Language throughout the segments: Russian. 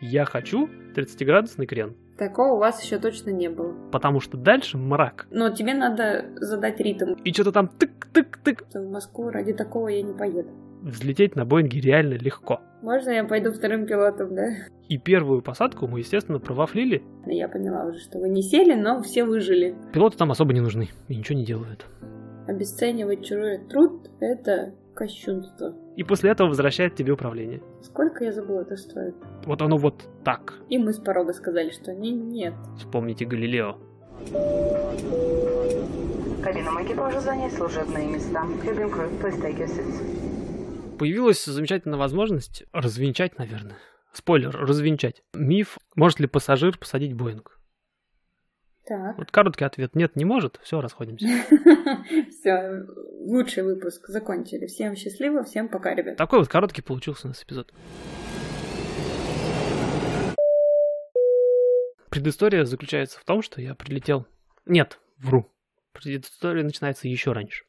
Я хочу 30-градусный крен. Такого у вас еще точно не было. Потому что дальше мрак. Но тебе надо задать ритм. И что-то там тык-тык-тык. В Москву ради такого я не поеду. Взлететь на Боинге реально легко. Можно я пойду вторым пилотом, да? И первую посадку мы, естественно, провафлили. Я поняла уже, что вы не сели, но все выжили. Пилоты там особо не нужны и ничего не делают. Обесценивать чужой труд — это кощунство. И после этого возвращает тебе управление. Сколько я забыла это стоит? Вот оно вот так. И мы с порога сказали, что не, нет. Вспомните Галилео. Кабинам экипажа занять служебные места. Cabin crew, please take your seats. Появилась замечательная возможность развенчать, наверное. Спойлер, развенчать. Миф, может ли пассажир посадить Боинг? Так. Вот короткий ответ нет, не может, все, расходимся. Все, лучший выпуск закончили. Всем счастливо, всем пока, ребят. Такой вот короткий получился у нас эпизод. Предыстория заключается в том, что я прилетел... Нет, вру. Предыстория начинается еще раньше.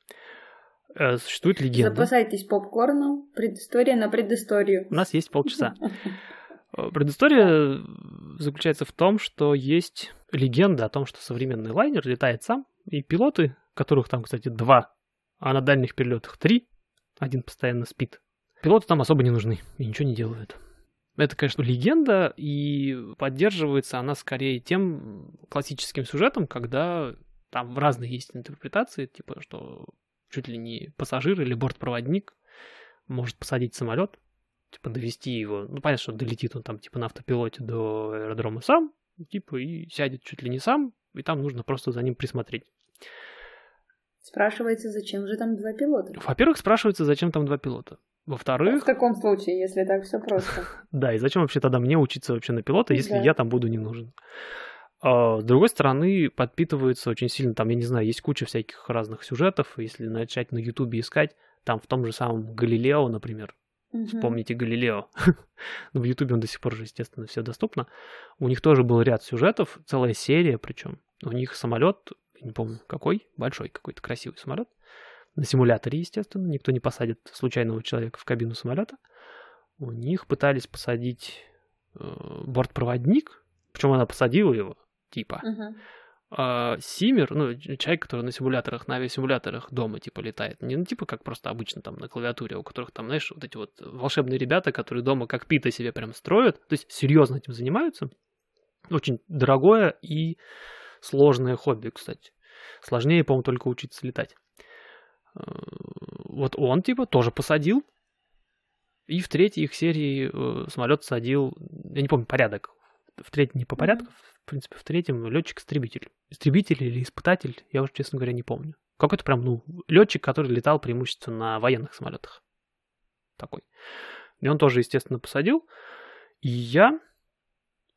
Э, Существует легенда. Запасайтесь попкорном. Предыстория на предысторию. У нас есть полчаса. Э, Предыстория заключается в том, что есть легенда о том, что современный лайнер летает сам, и пилоты, которых там, кстати, два, а на дальних перелетах три, один постоянно спит, пилоты там особо не нужны и ничего не делают. Это, конечно, легенда, и поддерживается она скорее тем классическим сюжетом, когда там разные есть интерпретации, типа, что чуть ли не пассажир или бортпроводник может посадить самолет, типа довести его, ну понятно, что долетит он там типа на автопилоте до аэродрома сам, типа и сядет чуть ли не сам, и там нужно просто за ним присмотреть. Спрашивается, зачем же там два пилота? Во-первых, спрашивается, зачем там два пилота. В Во-вторых, таком случае, если так все просто. да, и зачем вообще тогда мне учиться вообще на пилота, если Да. я там буду не нужен? А, С другой стороны, подпитывается очень сильно, там, я не знаю, есть куча всяких разных сюжетов, если начать на Ютубе искать, там в том же самом Галилео, например, Мгм. Вспомните Галилео. Ну, в Ютубе он до сих пор же, естественно, все доступно. У них тоже был ряд сюжетов, целая серия причем. У них самолет, не помню какой, большой какой-то красивый самолет. На симуляторе, естественно, никто не посадит случайного человека в кабину самолета. У них пытались посадить э, бортпроводник, причем она посадила его, типа. Мгм. А, Симер, ну, человек, который на симуляторах, на авиасимуляторах дома, типа, летает. Не, ну, типа, как просто обычно там на клавиатуре, у которых там, знаешь, вот эти вот волшебные ребята, которые дома как пита себе прям строят, то есть серьезно этим занимаются. Очень дорогое и сложное хобби, кстати. Сложнее, по-моему, только учиться летать. Э, Вот он, типа, тоже посадил. И в третьей их серии э, самолет садил, я не помню порядок, в третьей не по порядку, в принципе, в третьем летчик-истребитель. Истребитель или испытатель, я уже, честно говоря, не помню. Какой-то прям, ну, летчик, который летал преимущественно на военных самолетах. Такой. И он тоже, естественно, посадил. И я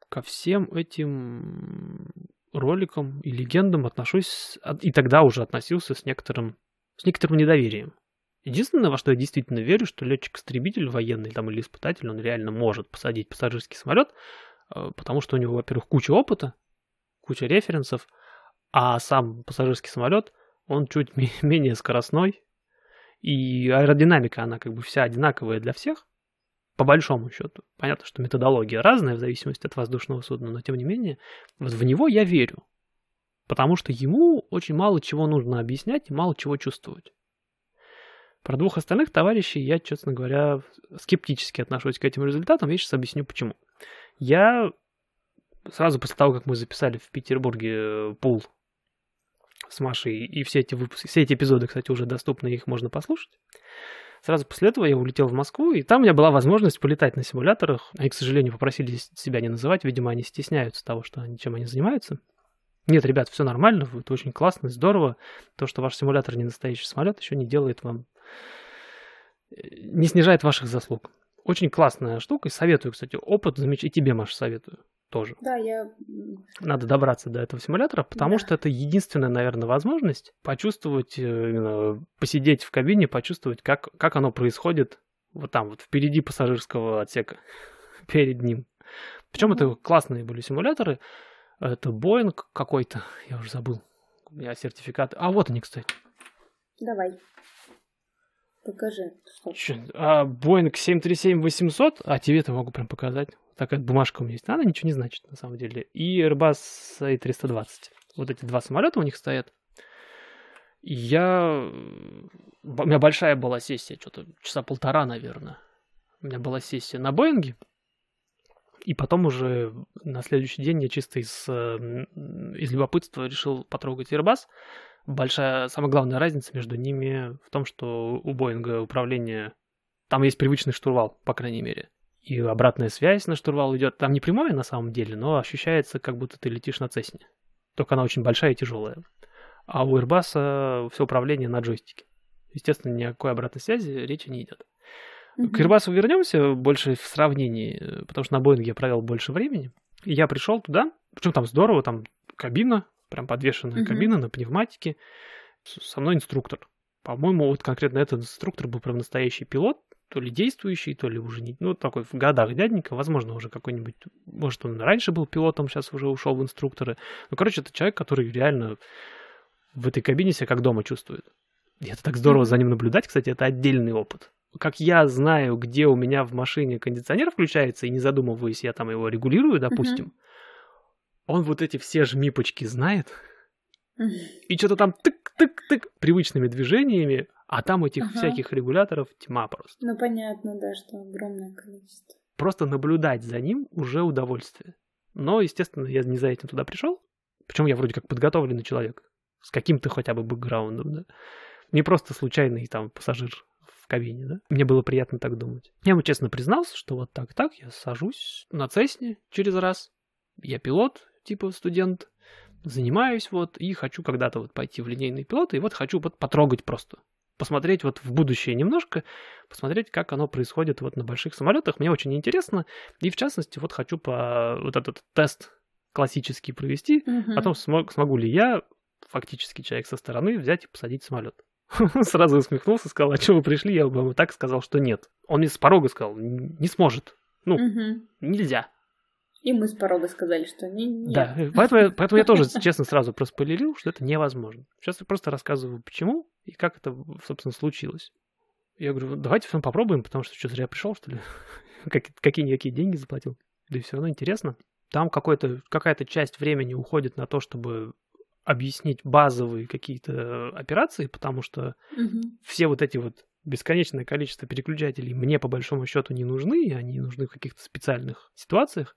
ко всем этим роликам и легендам отношусь, от- и тогда уже относился с некоторым, с некоторым недоверием. Единственное, во что я действительно верю, что летчик-истребитель военный там, или испытатель, он реально может посадить пассажирский самолет, потому что у него, во-первых, куча опыта, куча референсов, а сам пассажирский самолет, он чуть ме- менее скоростной, и аэродинамика, она как бы вся одинаковая для всех, по большому счету. Понятно, что методология разная в зависимости от воздушного судна, но тем не менее, вот в него я верю. Потому что ему очень мало чего нужно объяснять и мало чего чувствовать. Про двух остальных товарищей я, честно говоря, скептически отношусь к этим результатам. Я сейчас объясню почему. Я сразу после того, как мы записали в Петербурге э, пул с Машей, и все эти выпуски, все эти эпизоды, кстати, уже доступны, их можно послушать. Сразу после этого я улетел в Москву, и там у меня была возможность полетать на симуляторах. Они, к сожалению, попросили себя не называть, видимо, они стесняются того, что они, чем они занимаются. Нет, ребят, все нормально, это очень классно, здорово. То, что ваш симулятор не настоящий самолет, еще не делает вам... э, не снижает ваших заслуг. Очень классная штука, и советую, кстати, опыт замечательный, и тебе, Маша, советую тоже. Да, я... Надо добраться до этого симулятора, потому Да. что это единственная, наверное, возможность почувствовать, э, именно посидеть в кабине, почувствовать, как, как оно происходит вот там, вот впереди пассажирского отсека, перед ним. Причем это классные были симуляторы. Это Boeing какой-то, я уже забыл. У меня сертификаты. А вот они, кстати. Давай. Покажи. Чё, а Boeing 737-800, а тебе-то могу прям показать. Такая бумажка у меня есть. Она ничего не значит, на самом деле. И Airbus A320. Вот эти два самолета у них стоят. Я... У меня большая была сессия, что-то часа полтора, наверное. У меня была сессия на Боинге. И потом уже на следующий день я чисто из, э, из любопытства решил потрогать Airbus. Большая, самая главная разница между ними в том, что у Боинга управление... Там есть привычный штурвал, по крайней мере. И обратная связь на штурвал идет. Там не прямая на самом деле, но ощущается, как будто ты летишь на Цесне. Только она очень большая и тяжелая. А у Airbus все управление на джойстике. Естественно, никакой обратной связи речи не идет. К Airbus вернемся больше в сравнении, потому что на Боинге я провел больше времени. И я пришел туда, причем там здорово, там кабина, прям подвешенная Мгм. кабина на пневматике. Со мной инструктор. По-моему, вот конкретно этот инструктор был прям настоящий пилот, то ли действующий, то ли уже не... Ну, такой в годах дяденька, возможно, уже какой-нибудь... Может, он раньше был пилотом, сейчас уже ушел в инструкторы. Ну, короче, это человек, который реально в этой кабине себя как дома чувствует. И это так здорово за ним наблюдать, кстати, это отдельный опыт. Как я знаю, где у меня в машине кондиционер включается, и не задумываясь, я там его регулирую, допустим, он вот эти все жмипочки знает, и что-то там тык-тык-тык привычными движениями, а там этих Ага. всяких регуляторов тьма просто. Ну, понятно, да, что огромное количество. Просто наблюдать за ним уже удовольствие. Но, естественно, я не за этим туда пришел. Причем я вроде как подготовленный человек. С каким-то хотя бы бэкграундом, да. Не просто случайный там пассажир в кабине, да. Мне было приятно так думать. Я ему честно признался, что вот так так я сажусь на Цесне через раз. Я пилот, типа студент, занимаюсь вот и хочу когда-то вот пойти в линейный пилот, и вот хочу вот потрогать просто. Посмотреть вот в будущее немножко, посмотреть, как оно происходит вот на больших самолетах. Мне очень интересно. И в частности, вот хочу по вот этот тест классический провести, Мгм. о том, смог, смогу ли я, фактически человек со стороны, взять и посадить самолет. Сразу усмехнулся, сказал, а что вы пришли? Я бы так сказал, что нет. Он мне с порога сказал, «Н- не сможет, ну, нельзя. И мы с порога сказали, что не, нет. Да, поэтому, я- поэтому я тоже, честно, сразу проспойлерил, что это невозможно. Сейчас я просто рассказываю, почему и как это, собственно, случилось. Я говорю, давайте всем попробуем, потому что что, зря пришел, что ли? Как- Какие-никакие деньги заплатил? Да и все равно интересно. Там какая-то часть времени уходит на то, чтобы объяснить базовые какие-то операции, потому что Мгм. все вот эти вот бесконечное количество переключателей мне по большому счету не нужны, и они нужны в каких-то специальных ситуациях.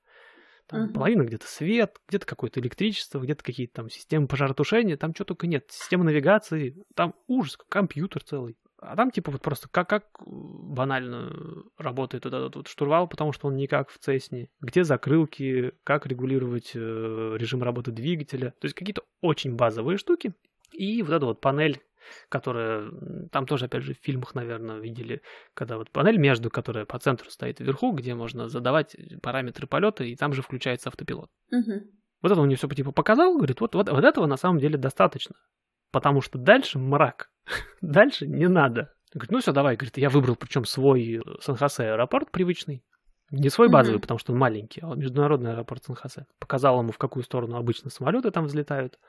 Там Мгм. половина где-то свет, где-то какое-то электричество, где-то какие-то там системы пожаротушения, там что только нет. Система навигации, там ужас, компьютер целый. А там типа вот просто как, как э, банально работает вот этот вот штурвал, потому что он никак в Цесне. Где закрылки, как регулировать э, режим работы двигателя. То есть какие-то очень базовые штуки. И вот эта вот панель, которая... Там тоже, опять же, в фильмах, наверное, видели, когда вот панель между, которая по центру стоит вверху, где можно задавать параметры полета, и там же включается автопилот. Мгм. Вот это он мне все типа показал, говорит, вот, вот, вот этого на самом деле достаточно. Потому что дальше мрак. дальше не надо. Говорит, ну все, давай, говорит, я выбрал причем свой э, Сан-Хосе аэропорт привычный. Не свой базовый, Мгм. потому что он маленький, а международный аэропорт Сан-Хосе. Показал ему, в какую сторону обычно самолеты там взлетают.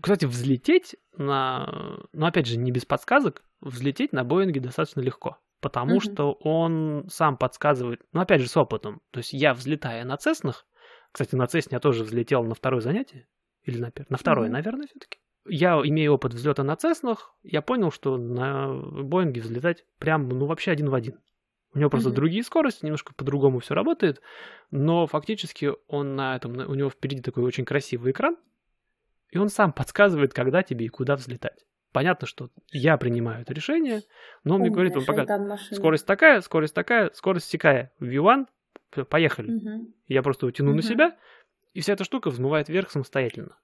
Кстати, взлететь на... Ну, опять же, не без подсказок. Взлететь на Боинге достаточно легко. Потому Мгм. что он сам подсказывает, ну, опять же, с опытом. То есть я, взлетая на Цеснах, кстати, на Цесне я тоже взлетел на второе занятие, или на первое? На второе, Мгм. наверное, все-таки. Я, имея опыт взлета на Цеснах, я понял, что на Боинге взлетать прям, ну, вообще один в один. У него просто Мгм. другие скорости, немножко по-другому все работает, но фактически он на этом, у него впереди такой очень красивый экран, и он сам подсказывает, когда тебе и куда взлетать. Понятно, что я принимаю это решение, но он мне говорит, он пока скорость такая, скорость такая, скорость такая, V1, всё, поехали. Мгм. Я просто его тяну на себя, и вся эта штука взмывает вверх самостоятельно.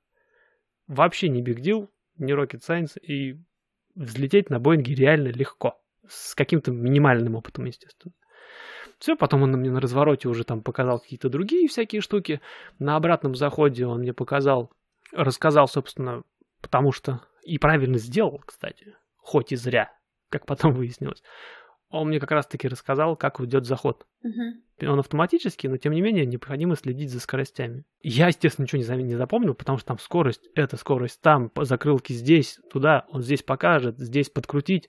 Вообще не big deal, не rocket science, и взлететь на Боинге реально легко. С каким-то минимальным опытом, естественно. Все, потом он мне на развороте уже там показал какие-то другие всякие штуки. На обратном заходе он мне показал, рассказал, собственно, потому что и правильно сделал, кстати, хоть и зря, как потом выяснилось. Он мне как раз-таки рассказал, как идет заход Мгм. он автоматический, но тем не менее необходимо следить за скоростями. Я, естественно, ничего не, запомнил, потому что там скорость, это скорость там, по закрылки здесь, туда, он здесь покажет, здесь подкрутить.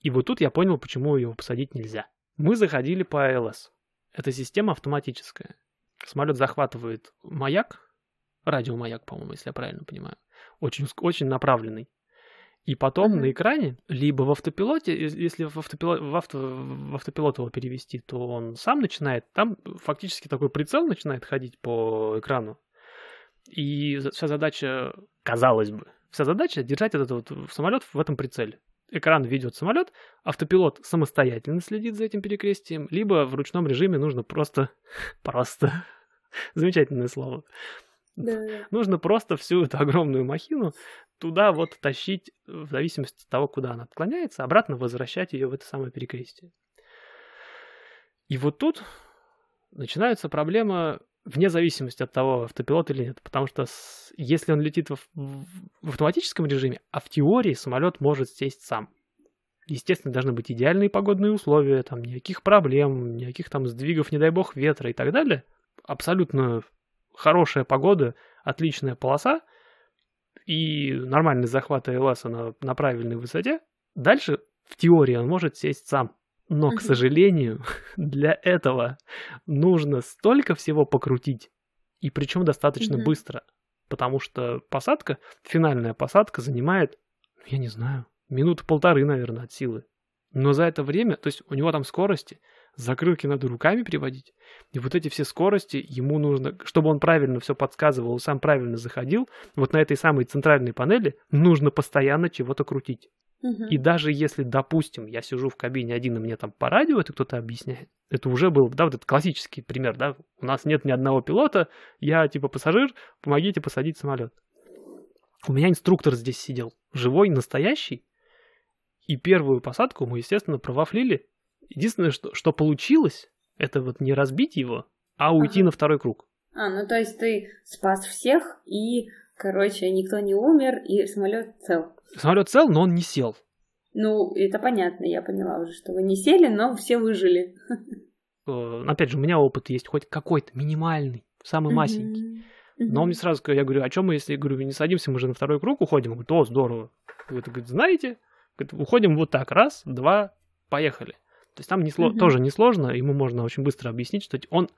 И вот тут я понял, почему его посадить нельзя. Мы заходили по АЛС. Эта система автоматическая. Самолет захватывает маяк, радиомаяк, по-моему, если я правильно понимаю, очень, очень направленный. И потом Мгм. на экране, либо в автопилоте, ес- если в, автопилот, в, авто, в автопилот его перевести, то он сам начинает, там фактически такой прицел начинает ходить по экрану. И вся задача, казалось бы, вся задача держать этот вот самолет в этом прицеле. Экран ведет самолет, автопилот самостоятельно следит за этим перекрестием, либо в ручном режиме нужно просто, просто, замечательное слово, Да. нужно просто всю эту огромную махину туда вот тащить, в зависимости от того, куда она отклоняется, обратно возвращать ее в это самое перекрестие. И вот тут начинается проблема вне зависимости от того, автопилот или нет. Потому что с- если он летит в, в- в автоматическом режиме, а в теории самолет может сесть сам. Естественно, должны быть идеальные погодные условия, там никаких проблем, никаких там сдвигов, не дай бог, ветра и так далее. Абсолютно хорошая погода, отличная полоса и нормальный захват АЛС на, на правильной высоте. Дальше, в теории, он может сесть сам. Но, к сожалению, для этого нужно столько всего покрутить, и причем достаточно Мгм. быстро, потому что посадка, финальная посадка занимает, я не знаю, минуты полторы, наверное, от силы. Но за это время, то есть у него там скорости, закрылки надо руками переводить, и вот эти все скорости ему нужно, чтобы он правильно все подсказывал, сам правильно заходил, вот на этой самой центральной панели нужно постоянно чего-то крутить. И даже если, допустим, я сижу в кабине один, и мне там по радио это кто-то объясняет, это уже был, да, вот этот классический пример, да, у нас нет ни одного пилота, я типа пассажир, помогите посадить самолет. У меня инструктор здесь сидел, живой, настоящий, и первую посадку мы, естественно, провафлили. Единственное, что, что получилось, это вот не разбить его, а уйти Ага. на второй круг. А, ну то есть ты спас всех, и, короче, никто не умер, и самолет цел. Самолет цел, но он не сел. Ну, это понятно, я поняла уже, что вы не сели, но все выжили. Э, Опять же, у меня опыт есть хоть какой-то минимальный, самый масенький. Но он мне сразу сказал, я говорю, о чем мы, если, я говорю, не садимся, мы же на второй круг уходим? Он говорит, о, здорово. Говорит, говорит, знаете, говорит, уходим вот так, раз, два, поехали. То есть там не сло- Мгм. тоже несложно, ему можно очень быстро объяснить, что он,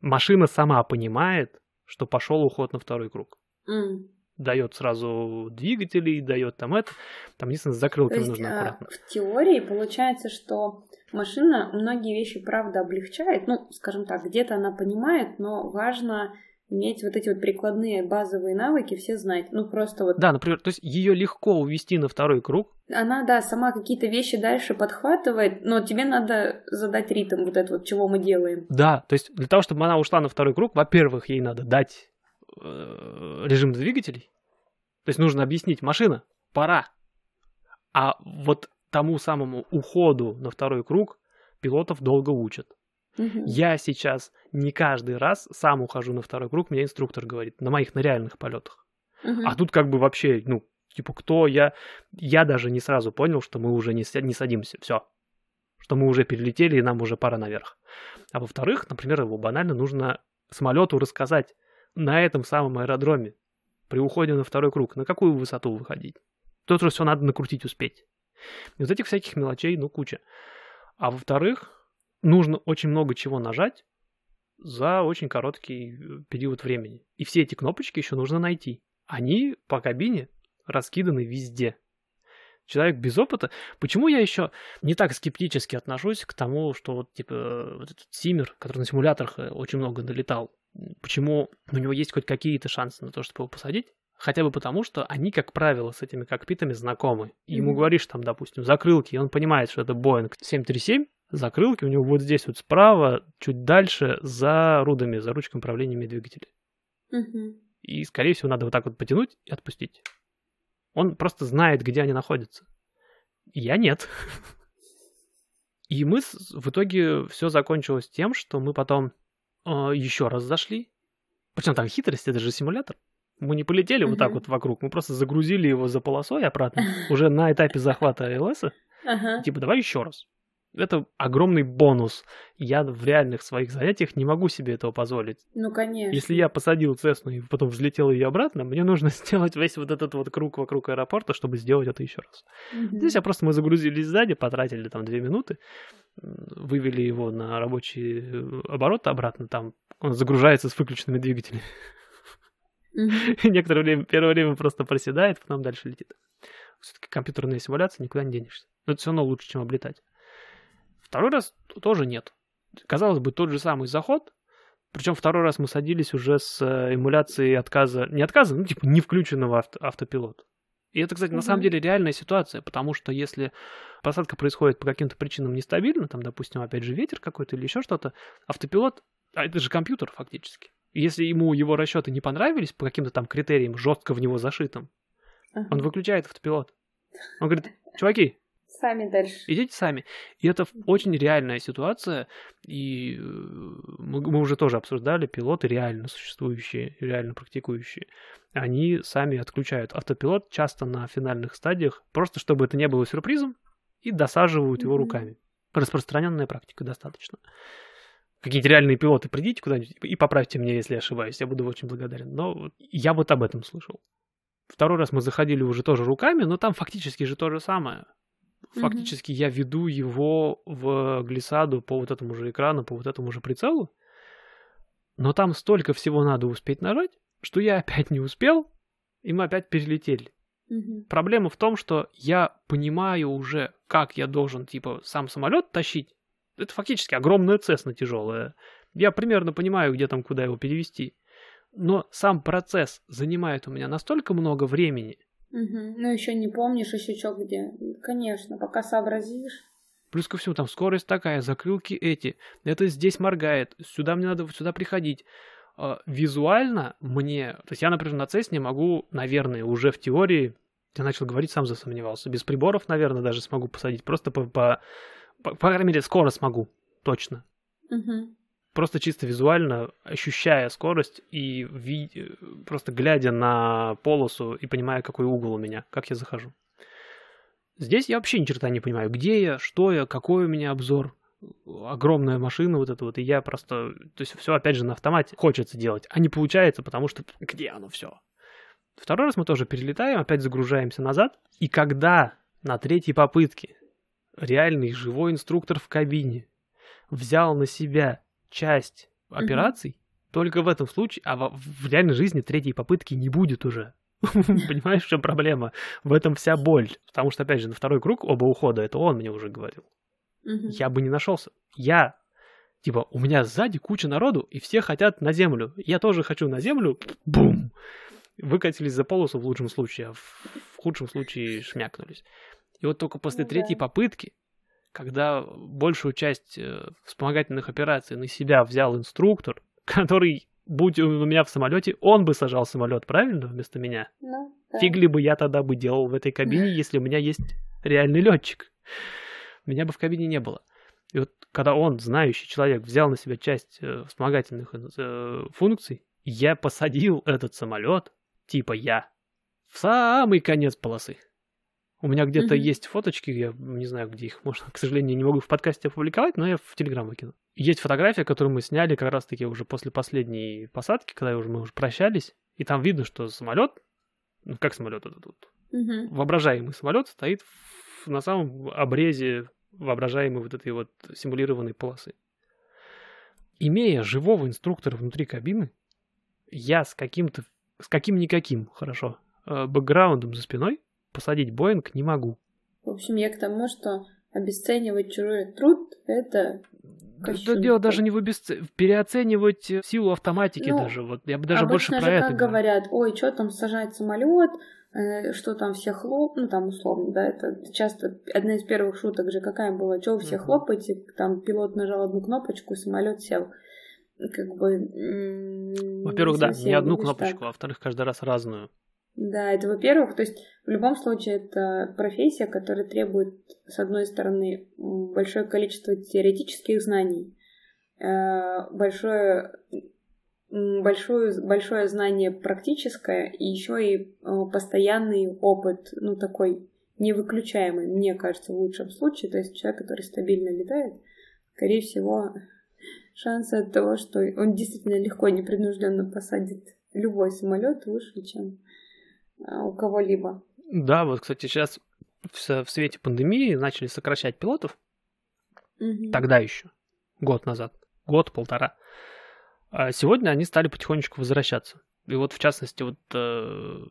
машина сама понимает, что пошел уход на второй круг. М. Дает сразу двигатели, дает там это. Там, единственное, с То закрылками есть нужно а, аккуратно. в теории получается, что машина многие вещи, правда, облегчает. Ну, скажем так, где-то она понимает, но важно иметь вот эти вот прикладные базовые навыки, все знать. Ну, просто вот Да, например, то есть ее легко увести на второй круг, она, да, сама какие-то вещи дальше подхватывает, но тебе надо задать ритм вот это вот, чего мы делаем. Да, то есть для того, чтобы она ушла на второй круг, во-первых, ей надо дать э, режим двигателей. То есть нужно объяснить, машина, пора. А вот тому самому уходу на второй круг пилотов долго учат. Мгм. Я сейчас не каждый раз сам ухожу на второй круг, мне инструктор говорит, на моих на реальных полетах. Мгм. А тут как бы вообще, ну, типа, кто я? Я даже не сразу понял, что мы уже не, не садимся. Все. Что мы уже перелетели, и нам уже пора наверх. А во-вторых, например, его банально нужно самолету рассказать на этом самом аэродроме при уходе на второй круг, на какую высоту выходить. Тут же все надо накрутить успеть. И вот этих всяких мелочей, ну, куча. А во-вторых, нужно очень много чего нажать за очень короткий э, период времени. И все эти кнопочки еще нужно найти. Они по кабине раскиданы везде. Человек без опыта. Почему я еще не так скептически отношусь к тому, что вот типа вот этот Симер, который на симуляторах э, очень много долетал, почему у него есть хоть какие-то шансы на то, чтобы его посадить? Хотя бы потому, что они, как правило, с этими кокпитами знакомы. И ему Мгм. говоришь там, допустим, закрылки, и он понимает, что это Boeing 737, закрылки у него вот здесь вот справа, чуть дальше, за рудами, за ручкой управления двигателя. Мгм. И, скорее всего, надо вот так вот потянуть и отпустить. Он просто знает, где они находятся. Я нет. И мы в итоге все закончилось тем, что мы потом еще раз зашли. Причем там хитрость, это же симулятор. Мы не полетели вот так вот вокруг, мы просто загрузили его за полосой обратно, уже на этапе захвата. Ага. Типа, давай еще раз. Это огромный бонус. Я в реальных своих занятиях не могу себе этого позволить. Ну, конечно. Если я посадил Цесну и потом взлетел ее обратно, мне нужно сделать весь вот этот вот круг вокруг аэропорта, чтобы сделать это еще раз. Мгм. Здесь я просто мы загрузились сзади, потратили там две минуты, вывели его на рабочий э, оборот обратно, там он загружается с выключенными двигателями. И некоторое время, первое время просто проседает, потом дальше летит. Все-таки компьютерная симуляция, никуда не денешься. Но это все равно лучше, чем облетать. Второй раз тоже нет. Казалось бы, тот же самый заход, причем второй раз мы садились уже с э, эмуляцией отказа, не отказа, ну типа не включенного авто- автопилота. И это, кстати, на Мгм. самом деле реальная ситуация, потому что если посадка происходит по каким-то причинам нестабильно, там, допустим, опять же ветер какой-то или еще что-то, автопилот, а это же компьютер фактически. Если ему его расчеты не понравились по каким-то там критериям, жестко в него зашитым, Ага. он выключает автопилот. Он говорит, чуваки, Сами дальше. идите сами. И это очень реальная ситуация, и э, мы, мы уже тоже обсуждали, пилоты реально существующие, реально практикующие, они сами отключают автопилот часто на финальных стадиях, просто чтобы это не было сюрпризом, и досаживают его Мгм. руками. Распространенная практика достаточно. Какие-нибудь реальные пилоты, придите куда-нибудь и поправьте меня, если я ошибаюсь, я буду очень благодарен. Но я вот об этом слышал. Второй раз мы заходили уже тоже руками, но там фактически же то же самое. Фактически я веду его в глиссаду по вот этому же экрану, по вот этому же прицелу. Но там столько всего надо успеть нажать, что я опять не успел, и мы опять перелетели. Мгм. Проблема в том, что я понимаю уже, как я должен, типа, сам самолет тащить. Это фактически огромная Цесна тяжелая. Я примерно понимаю, где там, куда его перевести. Но сам процесс занимает у меня настолько много времени, Мгм. Ну, еще не помнишь, еще что где. Конечно, пока сообразишь. Плюс ко всему, там скорость такая, закрылки эти, это здесь моргает, сюда мне надо сюда приходить. А, Визуально мне, то есть я, например, на Цесне могу, наверное, уже в теории, я начал говорить, сам засомневался, без приборов, наверное, даже смогу посадить, просто по, по, по, по крайней мере, скоро смогу, точно. Мгм. Просто чисто визуально, ощущая скорость и ви- просто глядя на полосу и понимая, какой угол у меня, как я захожу. Здесь я вообще ни черта не понимаю, где я, что я, какой у меня обзор. Огромная машина вот эта вот, и я просто... То есть все опять же на автомате хочется делать, а не получается, потому что где оно все? Второй раз мы тоже перелетаем, опять загружаемся назад, и когда на третьей попытке реальный живой инструктор в кабине взял на себя часть операций, только в этом случае, а во- в реальной жизни третьей попытки не будет уже. Понимаешь, в чем проблема? В этом вся боль. Потому что, опять же, на второй круг оба ухода, это он мне уже говорил. Мгм. Я бы не нашелся. Я, типа, у меня сзади куча народу, и все хотят на землю. Я тоже хочу на землю. Бум! Выкатились за полосу в лучшем случае, а в в худшем случае шмякнулись. И вот только после Ну третьей попытки, когда большую часть э, вспомогательных операций на себя взял инструктор, который, будь у меня в самолете, он бы сажал самолет, правильно, вместо меня? Ну, да. Фиг ли бы я тогда бы делал в этой кабине, если у меня есть реальный летчик. Меня бы в кабине не было. И вот когда он, знающий человек, взял на себя часть э, вспомогательных э, функций, я посадил этот самолет, типа я, в самый конец полосы. У меня где-то Мгм. есть фоточки, я не знаю, где их можно, к сожалению, не могу в подкасте опубликовать, но я в Телеграм выкину. Есть фотография, которую мы сняли как раз-таки уже после последней посадки, когда уже мы уже прощались, и там видно, что самолет, ну как самолет этот вот, Мгм. воображаемый самолет стоит в- на самом обрезе воображаемой вот этой вот симулированной полосы. Имея живого инструктора внутри кабины, я с каким-то, с каким-никаким, хорошо, э, бэкграундом за спиной посадить Боинг не могу. В общем, я к тому, что обесценивать чужой труд — это Кощунство. дело даже не в обесце... переоценивать силу автоматики Ну, даже. Вот я бы даже больше про же это как говорю. говорят, ой, что там сажать самолет, э, что там все хлоп, ну там условно, да, это часто одна из первых шуток же какая была, что все Мгм. хлопаете, там пилот нажал одну кнопочку, самолет сел. Как бы... м, Во-первых, да, не одну кнопочку, так. а во-вторых, каждый раз разную. Да, это во-первых, то есть в любом случае это профессия, которая требует, с одной стороны, большое количество теоретических знаний, э, большое, большое, большое знание практическое и еще и э, постоянный опыт, ну такой невыключаемый, мне кажется, в лучшем случае. То есть человек, который стабильно летает, скорее всего, шансы от того, что он действительно легко и непринужденно посадит любой самолет выше, чем у кого-либо. Да, вот, кстати, сейчас в, в свете пандемии начали сокращать пилотов. Мгм. Тогда еще, год назад, год-полтора. А сегодня они стали потихонечку возвращаться. И вот, в частности, вот э,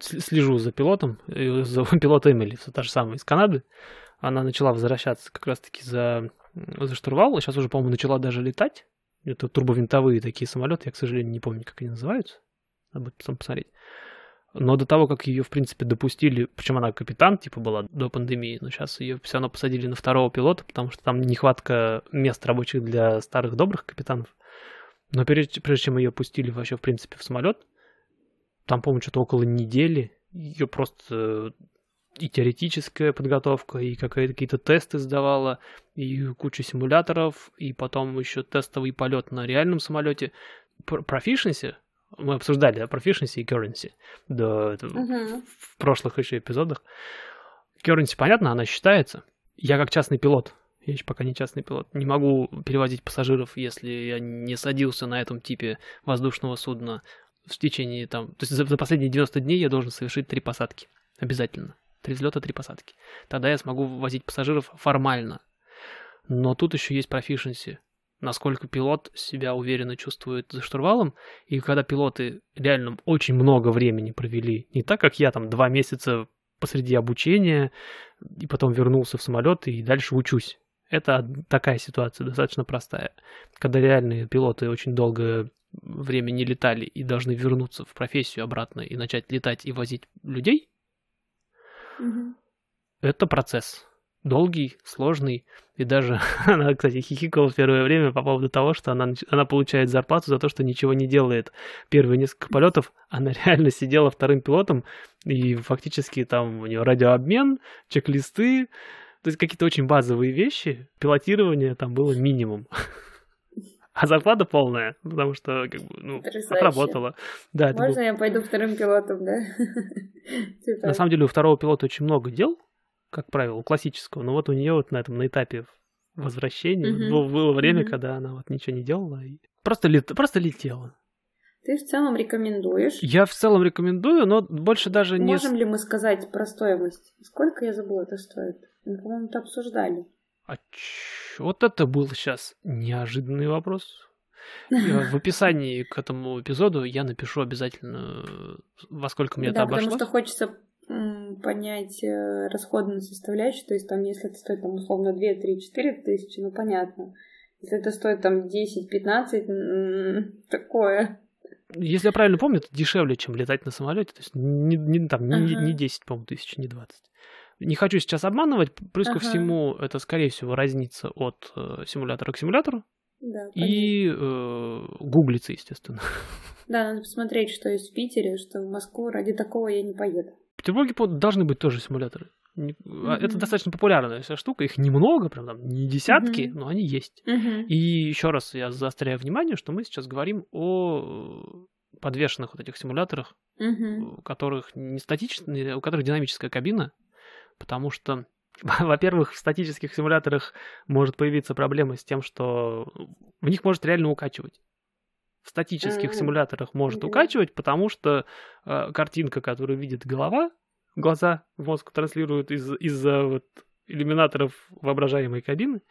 слежу за пилотом, э, за пилотом Эмили, всё та же самая из Канады. Она начала возвращаться как раз-таки за, за штурвал, сейчас уже, по-моему, начала даже летать. Это турбовинтовые такие самолеты, я, к сожалению, не помню, как они называются. Надо будет потом посмотреть. Но до того, как ее, в принципе, допустили, причем она капитан, типа, была до пандемии, но сейчас ее все равно посадили на второго пилота, потому что там нехватка мест рабочих для старых добрых капитанов. Но прежде, прежде чем ее пустили вообще, в принципе, в самолет, там, по-моему, что-то около недели, ее просто э, и теоретическая подготовка, и какие- какие-то тесты сдавала, и куча симуляторов, и потом еще тестовый полет на реальном самолете. Про Proficiency, мы обсуждали, да, Proficiency и Currency до Мгм. в прошлых еще эпизодах. Currency, понятно, она считается. Я как частный пилот, я еще пока не частный пилот, не могу перевозить пассажиров, если я не садился на этом типе воздушного судна в течение там... То есть за, за последние 90 дней я должен совершить три посадки. Обязательно. Три взлета, три посадки. Тогда я смогу возить пассажиров формально. Но тут еще есть proficiency. Насколько пилот себя уверенно чувствует за штурвалом. И когда пилоты реально очень много времени провели, не так, как я там два месяца посреди обучения, и потом вернулся в самолет и дальше учусь. Это такая ситуация достаточно простая. Когда реальные пилоты очень долгое время не летали и должны вернуться в профессию обратно и начать летать и возить людей, Мгм. это процесс. Долгий, сложный. И даже она, кстати, хихикала в первое время по поводу того, что она, она получает зарплату за то, что ничего не делает. Первые несколько полетов она реально сидела вторым пилотом, и фактически там у нее радиообмен, чек-листы, то есть какие-то очень базовые вещи. Пилотирование там было минимум. А зарплата полная, потому что как бы, ну, Потрясающе. отработала. Да, это был Можно я пойду вторым пилотом, да? Типа, На самом деле у второго пилота очень много дел, как правило, у классического, но вот у нее вот на этом на этапе возвращения Мгм. было, было время, Мгм. когда она вот ничего не делала и просто, лет, просто летела. Ты в целом рекомендуешь? Я в целом рекомендую, но больше даже не... с- Можем ли мы сказать про стоимость? Сколько, я забыла, это стоит? Мы, по-моему, это обсуждали. А чё- Вот это был сейчас неожиданный вопрос. В описании к этому эпизоду я напишу обязательно, во сколько мне да, это потому обошлось. что хочется понять э, расходную составляющую, то есть там, если это стоит там условно 2, 3, 4 тысячи, ну понятно. Если это стоит там 10, 15, м, такое. Если я правильно помню, это дешевле, чем летать на самолете. То есть не, не- там, не, Ага. не 10, по-моему, тысяч, не 20. Не хочу сейчас обманывать. Плюс ко Ага. всему, это, скорее всего, разнится от э, симулятора к симулятору. Да. И э, гуглится, естественно. да, надо посмотреть, что есть в Питере, что в Москву ради такого я не поеду. В Петербурге должны быть тоже симуляторы. А Это достаточно популярная вся штука. Их немного, прям там не десятки, Мгм. но они есть. Мгм. И еще раз я заостряю внимание, что мы сейчас говорим о э, подвешенных вот этих симуляторах, Мгм. у которых не статичная, у которых динамическая кабина, потому что, во-первых, в статических симуляторах может появиться проблема с тем, что в них может реально укачивать. В статических Мгм. симуляторах может Мгм. укачивать, потому что э, картинка, которую видит голова, глаза в мозг транслируют из- из-за вот иллюминаторов воображаемой кабины,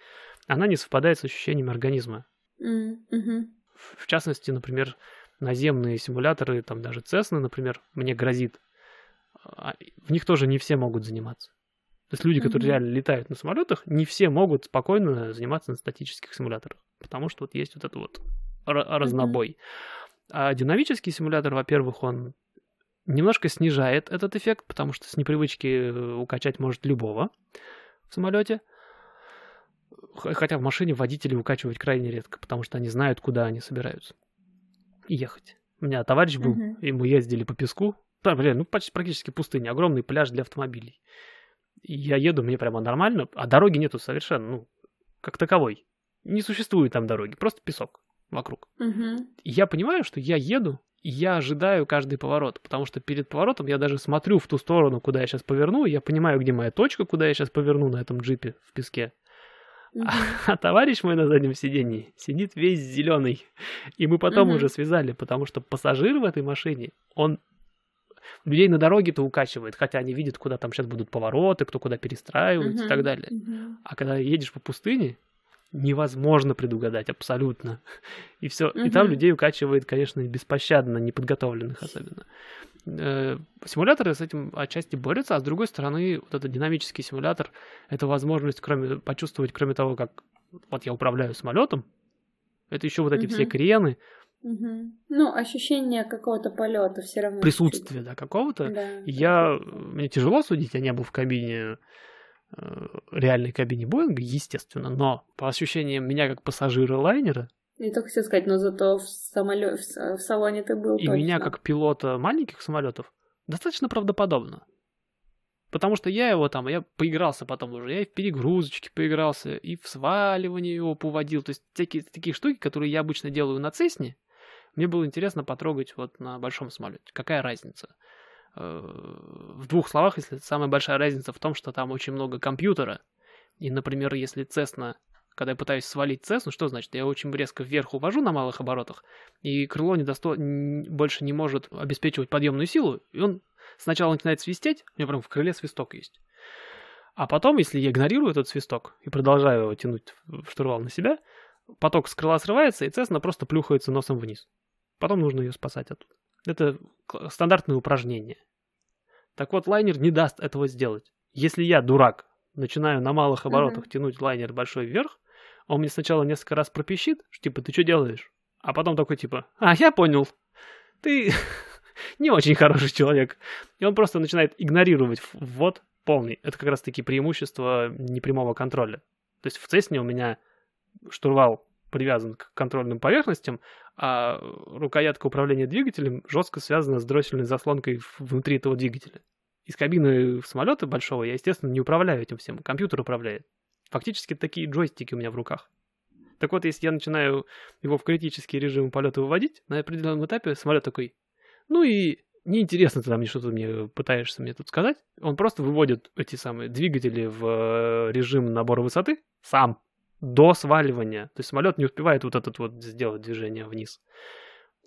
она не совпадает с ощущением организма. Мгм. В частности, например, наземные симуляторы, там даже Cessna, например, мне грозит. а, В них тоже не все могут заниматься. То есть люди, которые Мгм. реально летают на самолетах, не все могут спокойно заниматься на статических симуляторах. Потому что вот есть вот это вот ра- разнобой. А динамический симулятор, во-первых, он немножко снижает этот эффект, потому что с непривычки э, укачать может любого в самолете. Хотя в машине водители укачивают крайне редко, потому что они знают, куда они собираются ехать. У меня товарищ был, Мгм. и мы ездили по песку. Да, блин, ну почти практически пустыня, огромный пляж для автомобилей. И я еду, мне прямо нормально, а дороги нету совершенно, ну, как таковой. Не существует там дороги, просто песок вокруг. И я понимаю, что я еду, я ожидаю каждый поворот, потому что перед поворотом я даже смотрю в ту сторону, куда я сейчас поверну, и я понимаю, где моя точка, куда я сейчас поверну на этом джипе в песке. А, а товарищ мой на заднем сиденье сидит весь зеленый. И мы потом уже связали, потому что пассажир в этой машине, он людей на дороге-то укачивает, хотя они видят, куда там сейчас будут повороты, кто куда перестраивает и так далее. А когда едешь по пустыне, невозможно предугадать абсолютно. И все. И там людей укачивает, конечно, беспощадно, неподготовленных особенно. Э, симуляторы с этим отчасти борются, а с другой стороны, вот этот динамический симулятор — это возможность кроме, почувствовать, кроме того, как вот я управляю самолетом, это еще вот эти все крены, Угу. Ну, ощущение какого-то полета все равно. Присутствие, да, какого-то. Да, я, мне тяжело судить, я не был в кабине, реальной кабине Боинга, естественно, но по ощущениям меня как пассажира лайнера, я только хотел сказать, но зато в, самолет, в, салоне ты был. И точно. меня как пилота маленьких самолетов достаточно правдоподобно. Потому что я его там, я поигрался потом уже, я и в перегрузочке поигрался, и в сваливании его поводил. То есть такие, такие штуки, которые я обычно делаю на Цесне, мне было интересно потрогать вот на большом самолете. Какая разница? Э, в двух словах, если самая большая разница в том, что там очень много компьютера. И, например, если Цесна когда я пытаюсь свалить цесну, что значит? Я очень резко вверх увожу на малых оборотах, и крыло не досто... больше не может обеспечивать подъемную силу, и он сначала начинает свистеть, у меня прям в крыле свисток есть. А потом, если я игнорирую этот свисток и продолжаю его тянуть в штурвал на себя, поток с крыла срывается, и Цесна просто плюхается носом вниз. Потом нужно ее спасать оттуда. Это стандартное упражнение. Так вот, лайнер не даст этого сделать. Если я, дурак, начинаю на малых оборотах mm-hmm. тянуть лайнер большой вверх, он мне сначала несколько раз пропищит, что типа, ты что делаешь? А потом такой типа, а, я понял, ты не очень хороший человек. И он просто начинает игнорировать ввод полный. Это как раз-таки преимущество непрямого контроля. То есть в Цесне у меня штурвал привязан к контрольным поверхностям, а рукоятка управления двигателем жестко связана с дроссельной заслонкой внутри этого двигателя. Из кабины самолета большого я, естественно, не управляю этим всем, компьютер управляет. Фактически такие джойстики у меня в руках. Так вот, если я начинаю его в критический режим полета выводить, на определенном этапе самолет такой, ну и неинтересно ты мне что-то мне пытаешься мне тут сказать. Он просто выводит эти самые двигатели в э, режим набора высоты сам, до сваливания. То есть самолет не успевает вот этот вот сделать движение вниз.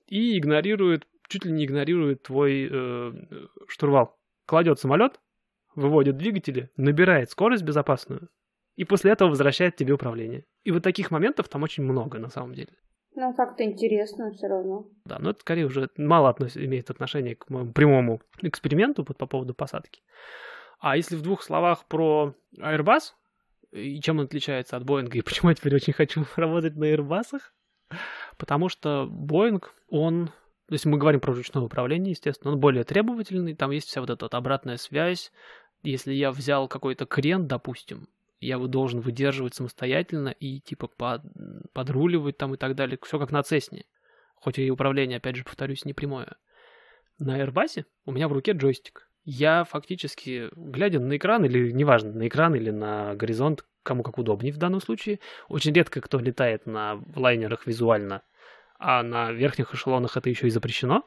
И игнорирует, чуть ли не игнорирует твой э, штурвал. Кладет самолет, выводит двигатели, набирает скорость безопасную, и после этого возвращает тебе управление. И вот таких моментов там очень много на самом деле. Ну, как-то интересно все равно. Да, но это скорее уже мало относ... имеет отношение к моему прямому эксперименту вот, по поводу посадки. А если в двух словах про Airbus, и чем он отличается от Boeing, и почему я теперь очень хочу работать на Airbus, потому что Boeing, он то есть мы говорим про ручное управление, естественно, он более требовательный, там есть вся вот эта вот обратная связь. Если я взял какой-то крен, допустим, я его должен выдерживать самостоятельно и типа под, подруливать там и так далее. Все как на Цесне. Хоть и управление, опять же, повторюсь, не прямое. На Airbus у меня в руке джойстик. Я фактически, глядя на экран, или неважно, на экран или на горизонт, кому как удобнее в данном случае, очень редко кто летает на лайнерах визуально, а на верхних эшелонах это еще и запрещено.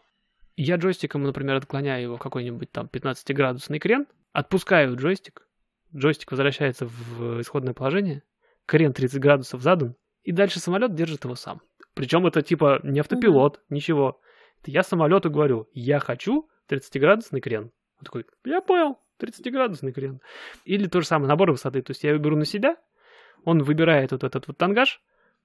Я джойстиком, например, отклоняю его в какой-нибудь там 15-градусный крен, отпускаю джойстик, джойстик возвращается в исходное положение, крен 30 градусов задан, и дальше самолет держит его сам. Причем это типа не автопилот, ничего. Это я самолету говорю, я хочу 30-градусный крен. Он такой, я понял, 30-градусный крен. Или то же самое, набор высоты. То есть я беру на себя, он выбирает вот этот вот тангаж,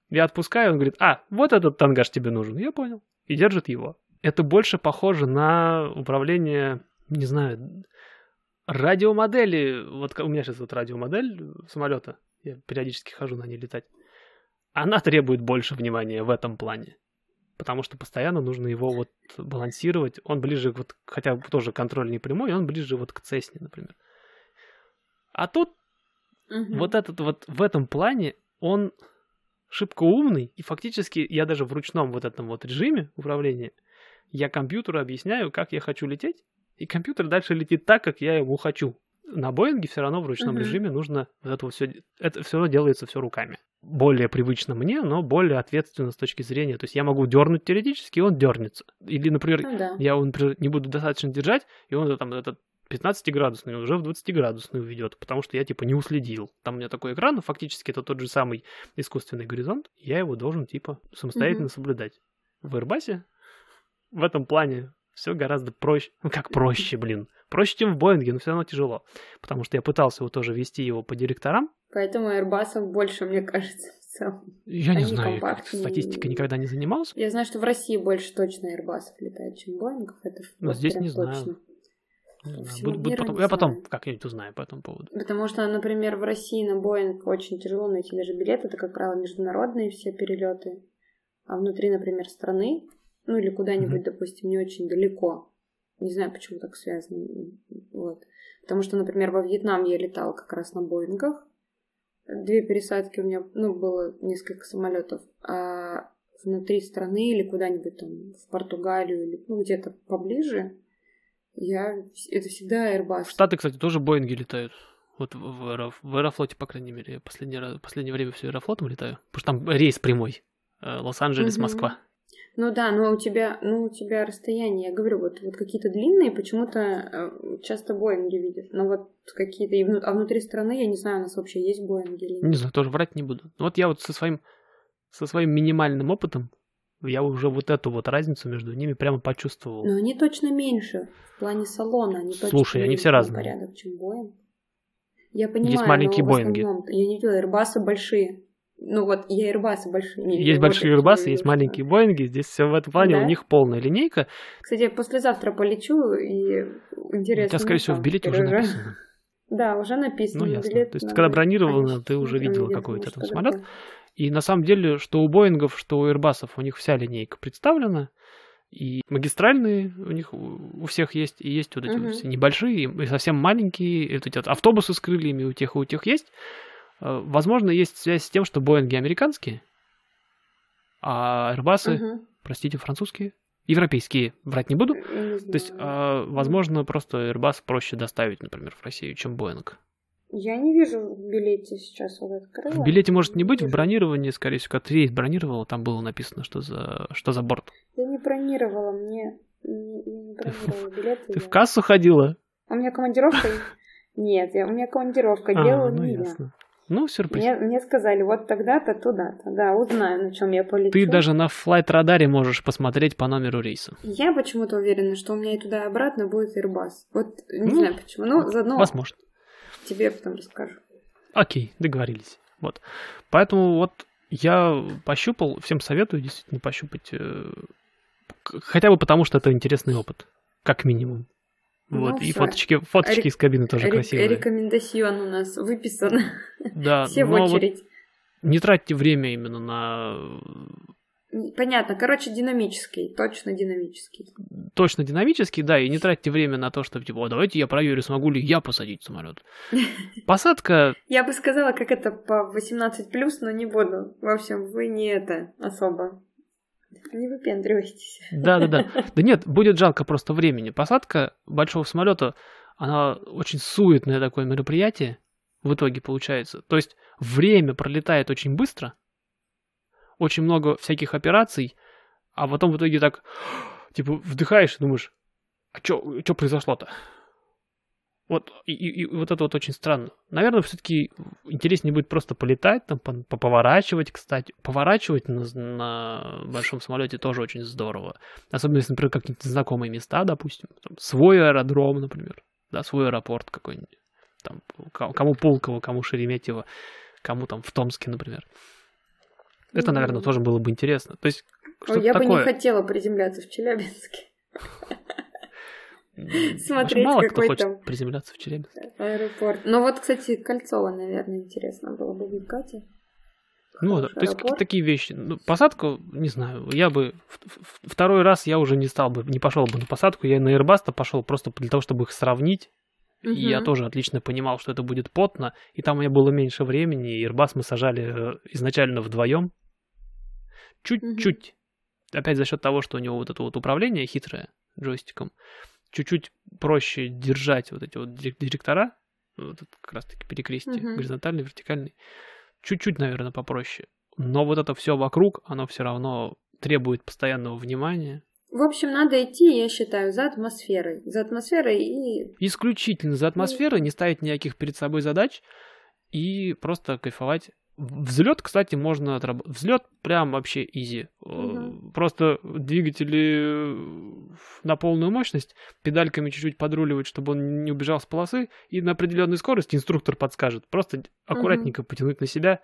я отпускаю, он говорит, а, вот этот тангаж тебе нужен. Я понял. И держит его. Это больше похоже на управление, не знаю, Радиомодели, вот у меня сейчас вот радиомодель самолета, я периодически хожу на ней летать, она требует больше внимания в этом плане. Потому что постоянно нужно его вот балансировать. Он ближе, вот, хотя тоже контроль не прямой, он ближе вот к Цесне, например. А тут угу. вот этот вот в этом плане он шибко умный, и фактически я даже в ручном вот этом вот режиме управления, я компьютеру объясняю, как я хочу лететь, и компьютер дальше летит так, как я ему хочу. На Боинге все равно в ручном Мгм. режиме нужно вот это все, это все равно делается все руками. Более привычно мне, но более ответственно с точки зрения. То есть я могу дернуть теоретически, и он дернется. Или, например, Ну да. я его, например, не буду достаточно держать, и он там этот 15-градусный он уже в 20-градусный уведет, потому что я типа не уследил. Там у меня такой экран, но фактически это тот же самый искусственный горизонт, я его должен типа самостоятельно Мгм. соблюдать. В Airbus в этом плане все гораздо проще. Ну как проще, блин. Проще, чем в Боинге, но все равно тяжело. Потому что я пытался его тоже вести его по директорам. Поэтому Airbus'ов больше, мне кажется, в целом. Я не Они знаю, я статистикой никогда не занимался. Я знаю, что в России больше точно Airbus'ов летает, чем Боингов. Это Но вот здесь не точно. Не знаю, буду- буду потом- не Я потом как-нибудь узнаю по этому поводу. Потому что, например, в России на Боинг очень тяжело найти даже билеты, это, как правило, международные все перелеты. А внутри, например, страны, ну или куда-нибудь, допустим, не очень далеко. Не знаю, почему так связано. Вот. Потому что, например, во Вьетнам я летала как раз на Боингах. Две пересадки у меня, ну, было несколько самолетов. А внутри страны или куда-нибудь там в Португалию или ну, где-то поближе, я... это всегда Airbus. В Штаты, кстати, тоже Боинги летают. Вот в, в, аэро- в Аэрофлоте, по крайней мере, я последний раз, последнее время все Аэрофлотом летаю. Потому что там рейс прямой. Э, Лос-Анджелес, Мгм. Москва. Ну да, но у тебя, ну у тебя расстояние, я говорю, вот, вот какие-то длинные, почему-то э, часто Боинги видят. Но вот какие-то, вну- а внутри страны, я не знаю, у нас вообще есть Боинги или нет. Не знаю, тоже врать не буду. Ну Вот я вот со своим, со своим минимальным опытом, я уже вот эту вот разницу между ними прямо почувствовал. Но они точно меньше в плане салона, они точно Слушай, они все разные. порядок, чем Боинг. Я понимаю, маленькие но Боинги. основном я не видела Airbus'ы большие. Ну вот, я Airbus'ы большие есть большие Airbus, есть маленькие Боинги. Здесь все в этом плане Да? у них полная линейка. Кстати, я послезавтра полечу, и интересно. У тебя, скорее всего, в билете уже написано. Да, уже написано. Ну, ясно. билет То есть, когда бронировано, Они ты уже видела, видят, какой у тебя может, там самолет. И на самом деле, что у Боингов, что у Airbus'ов, у них вся линейка представлена. И магистральные у них у всех есть, и есть вот эти вот все небольшие, и совсем маленькие, и вот эти вот автобусы с крыльями у тех и у тех есть. Э, Возможно, есть связь с тем, что Боинги американские, а Airbus'ы, Мгм. простите, французские, европейские, врать не буду. Не То есть, а, возможно, просто Airbus проще доставить, например, в Россию, чем Боинг. Я не вижу в билете сейчас вот открыла. В билете может не быть, в вижу. бронировании, скорее всего, когда ты рейс бронировала, там было написано, что за, что за борт. Я не бронировала, мне... не- не бронировала билеты. Ты я- в кассу ходила? У меня командировка... Нет, я... у меня командировка А, делала ну не я. ясно. Ну, сюрприз. Мне, мне сказали, вот тогда-то, туда-то. Да, узнаю, на чем я полечу. Ты даже на флайт-радаре можешь посмотреть по номеру рейса. Я почему-то уверена, что у меня и туда и обратно будет Airbus. Вот не Ну, знаю почему. Ну, заодно Возможно. тебе потом расскажу. Окей, договорились. Вот. Поэтому вот я пощупал, всем советую действительно пощупать. э, Хотя бы потому, что это интересный опыт. Как минимум. Ну, Вот. и всё. фоточки, фоточки Рек- из кабины тоже Рек- красивые. Рекомендацион у нас выписан. Да, Все в но вот очередь. не тратьте время именно на Понятно. Короче, динамический. Точно динамический. точно динамический, да, и не тратьте время на то, чтобы типа, «О, давайте я проверю, смогу ли я посадить самолет. Посадка, Я бы сказала, как это по 18+, но не буду. В общем, вы не это особо. Не выпендривайтесь. да-да-да. Да нет, будет жалко просто времени. Посадка большого самолета, она очень суетное такое мероприятие в итоге получается. То есть время пролетает очень быстро, очень много всяких операций, а потом в итоге так, типа, вдыхаешь и думаешь, а что произошло-то? Вот, и, и- и вот это вот очень странно. Наверное, все-таки интереснее будет просто полетать, там, пон- поворачивать, кстати. Поворачивать на, на большом самолете тоже очень здорово. Особенно, если, например, какие-то знакомые места, допустим. Там, свой аэродром, например. Да, свой аэропорт какой-нибудь. Там, ко- кому Пулково, кому Шереметьево, кому там в Томске, например. Это, наверное, тоже было бы интересно. То есть, что-то я бы такое. не хотела приземляться в Челябинске. Смотреть, Мало кто какой хочет там. приземляться в Челябинск. Аэропорт. Ну вот, кстати, Кольцово, наверное, интересно было бы в Кате. Ну, да, то есть аэропорт. какие- такие вещи. Ну, посадку, не знаю, я бы в- в- второй раз я уже не стал бы, не пошел бы на посадку, я на Airbus пошел просто для того, чтобы их сравнить. И я тоже отлично понимал, что это будет потно, и там у меня было меньше времени, и Airbus мы сажали э, изначально вдвоем. Чуть-чуть. Опять за счет того, что у него вот это вот управление хитрое джойстиком, чуть-чуть проще держать вот эти вот дирек- директора Вот это как раз-таки перекрестие. Мгм. Горизонтальный, вертикальный. Чуть-чуть, наверное, попроще. Но вот это все вокруг, оно все равно требует постоянного внимания. В общем, надо идти, я считаю, за атмосферой. За атмосферой и... Исключительно за атмосферой, не ставить никаких перед собой задач и просто кайфовать. Взлет, кстати, можно отработать. Взлет прям вообще изи. Мгм. Просто двигатели э, на полную мощность, педальками чуть-чуть подруливать, чтобы он не убежал с полосы, и на определенной скорости инструктор подскажет. Просто аккуратненько потянуть на себя,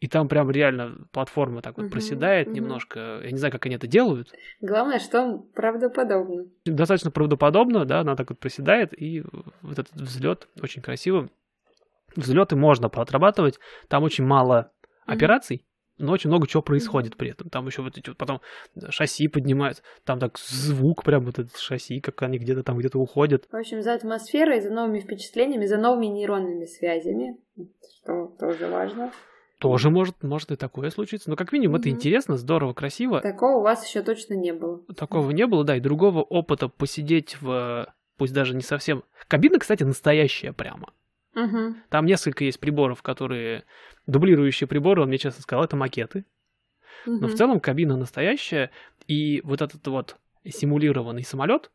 и там прям реально платформа так вот Мгм, проседает мгм. немножко. Я не знаю, как они это делают. Главное, что он правдоподобно. достаточно правдоподобно, да, она так вот проседает, и вот этот взлет очень красиво. Взлеты можно поотрабатывать, там очень мало операций, но очень много чего происходит при этом. Там еще вот эти вот потом шасси поднимаются, там так звук прям вот этот шасси, как они где-то там где-то уходят. В общем, за атмосферой, за новыми впечатлениями, за новыми нейронными связями, что тоже важно. Тоже может, может и такое случиться. Но как минимум это Мгм. интересно, здорово, красиво. Такого у вас еще точно не было. Такого не было, да, и другого опыта посидеть в, пусть даже не совсем... Кабина, кстати, настоящая прямо. Угу. Там несколько есть приборов, которые... Дублирующие приборы, он мне честно сказал, это макеты. Но в целом кабина настоящая, и вот этот вот симулированный самолет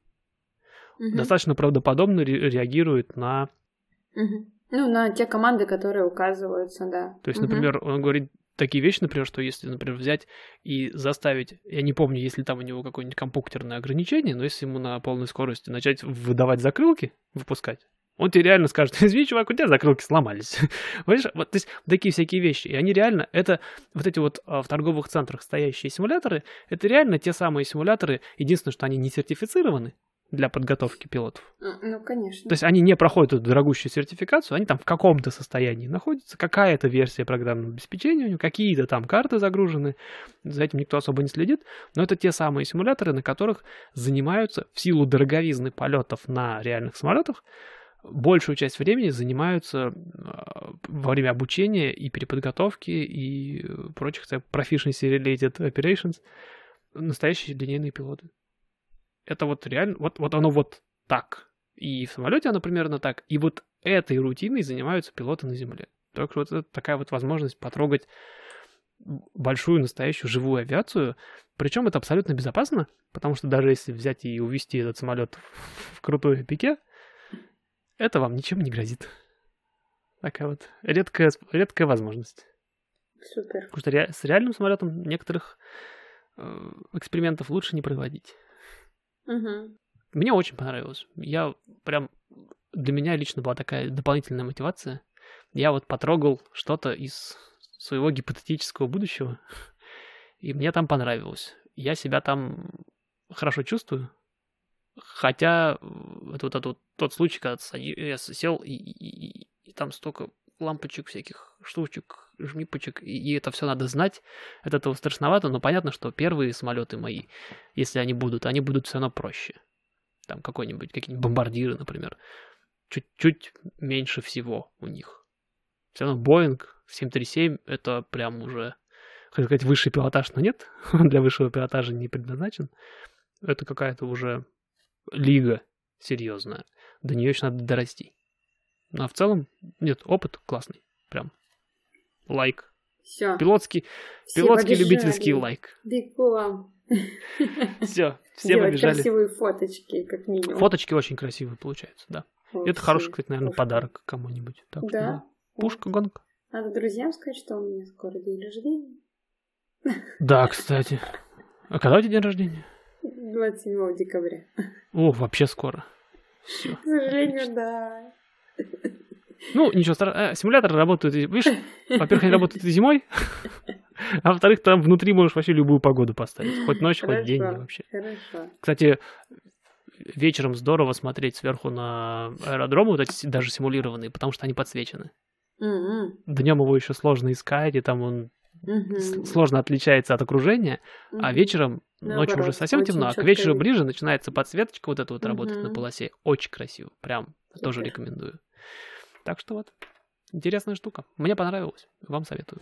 достаточно правдоподобно ре- реагирует на... Ну, на те команды, которые указываются, да. То есть, Мгм. например, он говорит такие вещи, например, что если, например, взять и заставить, я не помню, если там у него какое-нибудь компьютерное ограничение, но если ему на полной скорости начать выдавать закрылки, выпускать, он тебе реально скажет, извини, чувак, у тебя закрылки сломались. Понимаешь, вот, то есть такие всякие вещи. И они реально, это вот эти вот а, в торговых центрах стоящие симуляторы, это реально те самые симуляторы, единственное, что они не сертифицированы для подготовки пилотов. М, Ну, конечно. То есть они не проходят эту дорогущую сертификацию, они там в каком-то состоянии находятся, какая-то версия программного обеспечения у него, какие-то там карты загружены, за этим никто особо не следит, но это те самые симуляторы, на которых занимаются в силу дороговизны полетов на реальных самолетах, большую часть времени занимаются во время обучения и переподготовки и э, прочих так, proficiency-related operations настоящие линейные пилоты. Это вот реально, вот, вот оно вот так. И в самолете оно примерно так. И вот этой рутиной занимаются пилоты на Земле. Так что это такая вот возможность потрогать большую настоящую живую авиацию. Причем это абсолютно безопасно, потому что даже если взять и увести этот самолет в крутое пике, это вам ничем не грозит. Такая вот редкая, редкая возможность. Супер. Потому что ре- с реальным самолетом некоторых э, экспериментов лучше не проводить. Мгм. Мне очень понравилось. Я прям... Для меня лично была такая дополнительная мотивация. Я вот потрогал что-то из своего гипотетического будущего, и мне там понравилось. Я себя там хорошо чувствую. Хотя это вот, это вот тот случай, когда я сел, и, и- и- и там столько лампочек, всяких штучек, жмипочек, и, и это все надо знать. От этого страшновато, но понятно, что первые самолеты мои, если они будут, они будут все равно проще там какой-нибудь, какие-нибудь бомбардиры, например, чуть-чуть меньше всего у них. Все равно Боинг 737 это прям уже, хотел сказать, высший пилотаж, но нет, для высшего пилотажа не предназначен. Это какая-то уже лига серьезная. До нее еще надо дорасти. Ну а в целом, нет, опыт классный. Прям лайк. Все. Пилотский, пилотский любительский лайк. Бегу вам. Все, все Делать побежали. красивые фоточки, как минимум. Фоточки очень красивые получаются, да. Вообще. Это хороший, кстати, наверное, Пушка. подарок кому-нибудь. Так что, Да. Пушка, гонка. Надо друзьям сказать, что у меня скоро день рождения. Да, кстати. А когда у тебя день рождения? 27 декабря. О, вообще скоро. Все. К сожалению, да. Ну, ничего страшного. Симуляторы работают, видишь, во-первых, они работают и зимой, а во-вторых, там внутри можешь вообще любую погоду поставить. Хоть ночь, хоть день вообще. Хорошо. Кстати, вечером здорово смотреть сверху на аэродромы, вот эти даже симулированные, потому что они подсвечены. М-м. Днем его еще сложно искать, и там он С- сложно отличается от окружения, а Мгм. вечером, ночью уже Наоборот, совсем темно, а к вечеру видно. ближе начинается подсветочка вот эта вот работать на полосе. Очень красиво, прям тоже Супер. рекомендую. Так что вот, интересная штука. Мне понравилось, вам советую.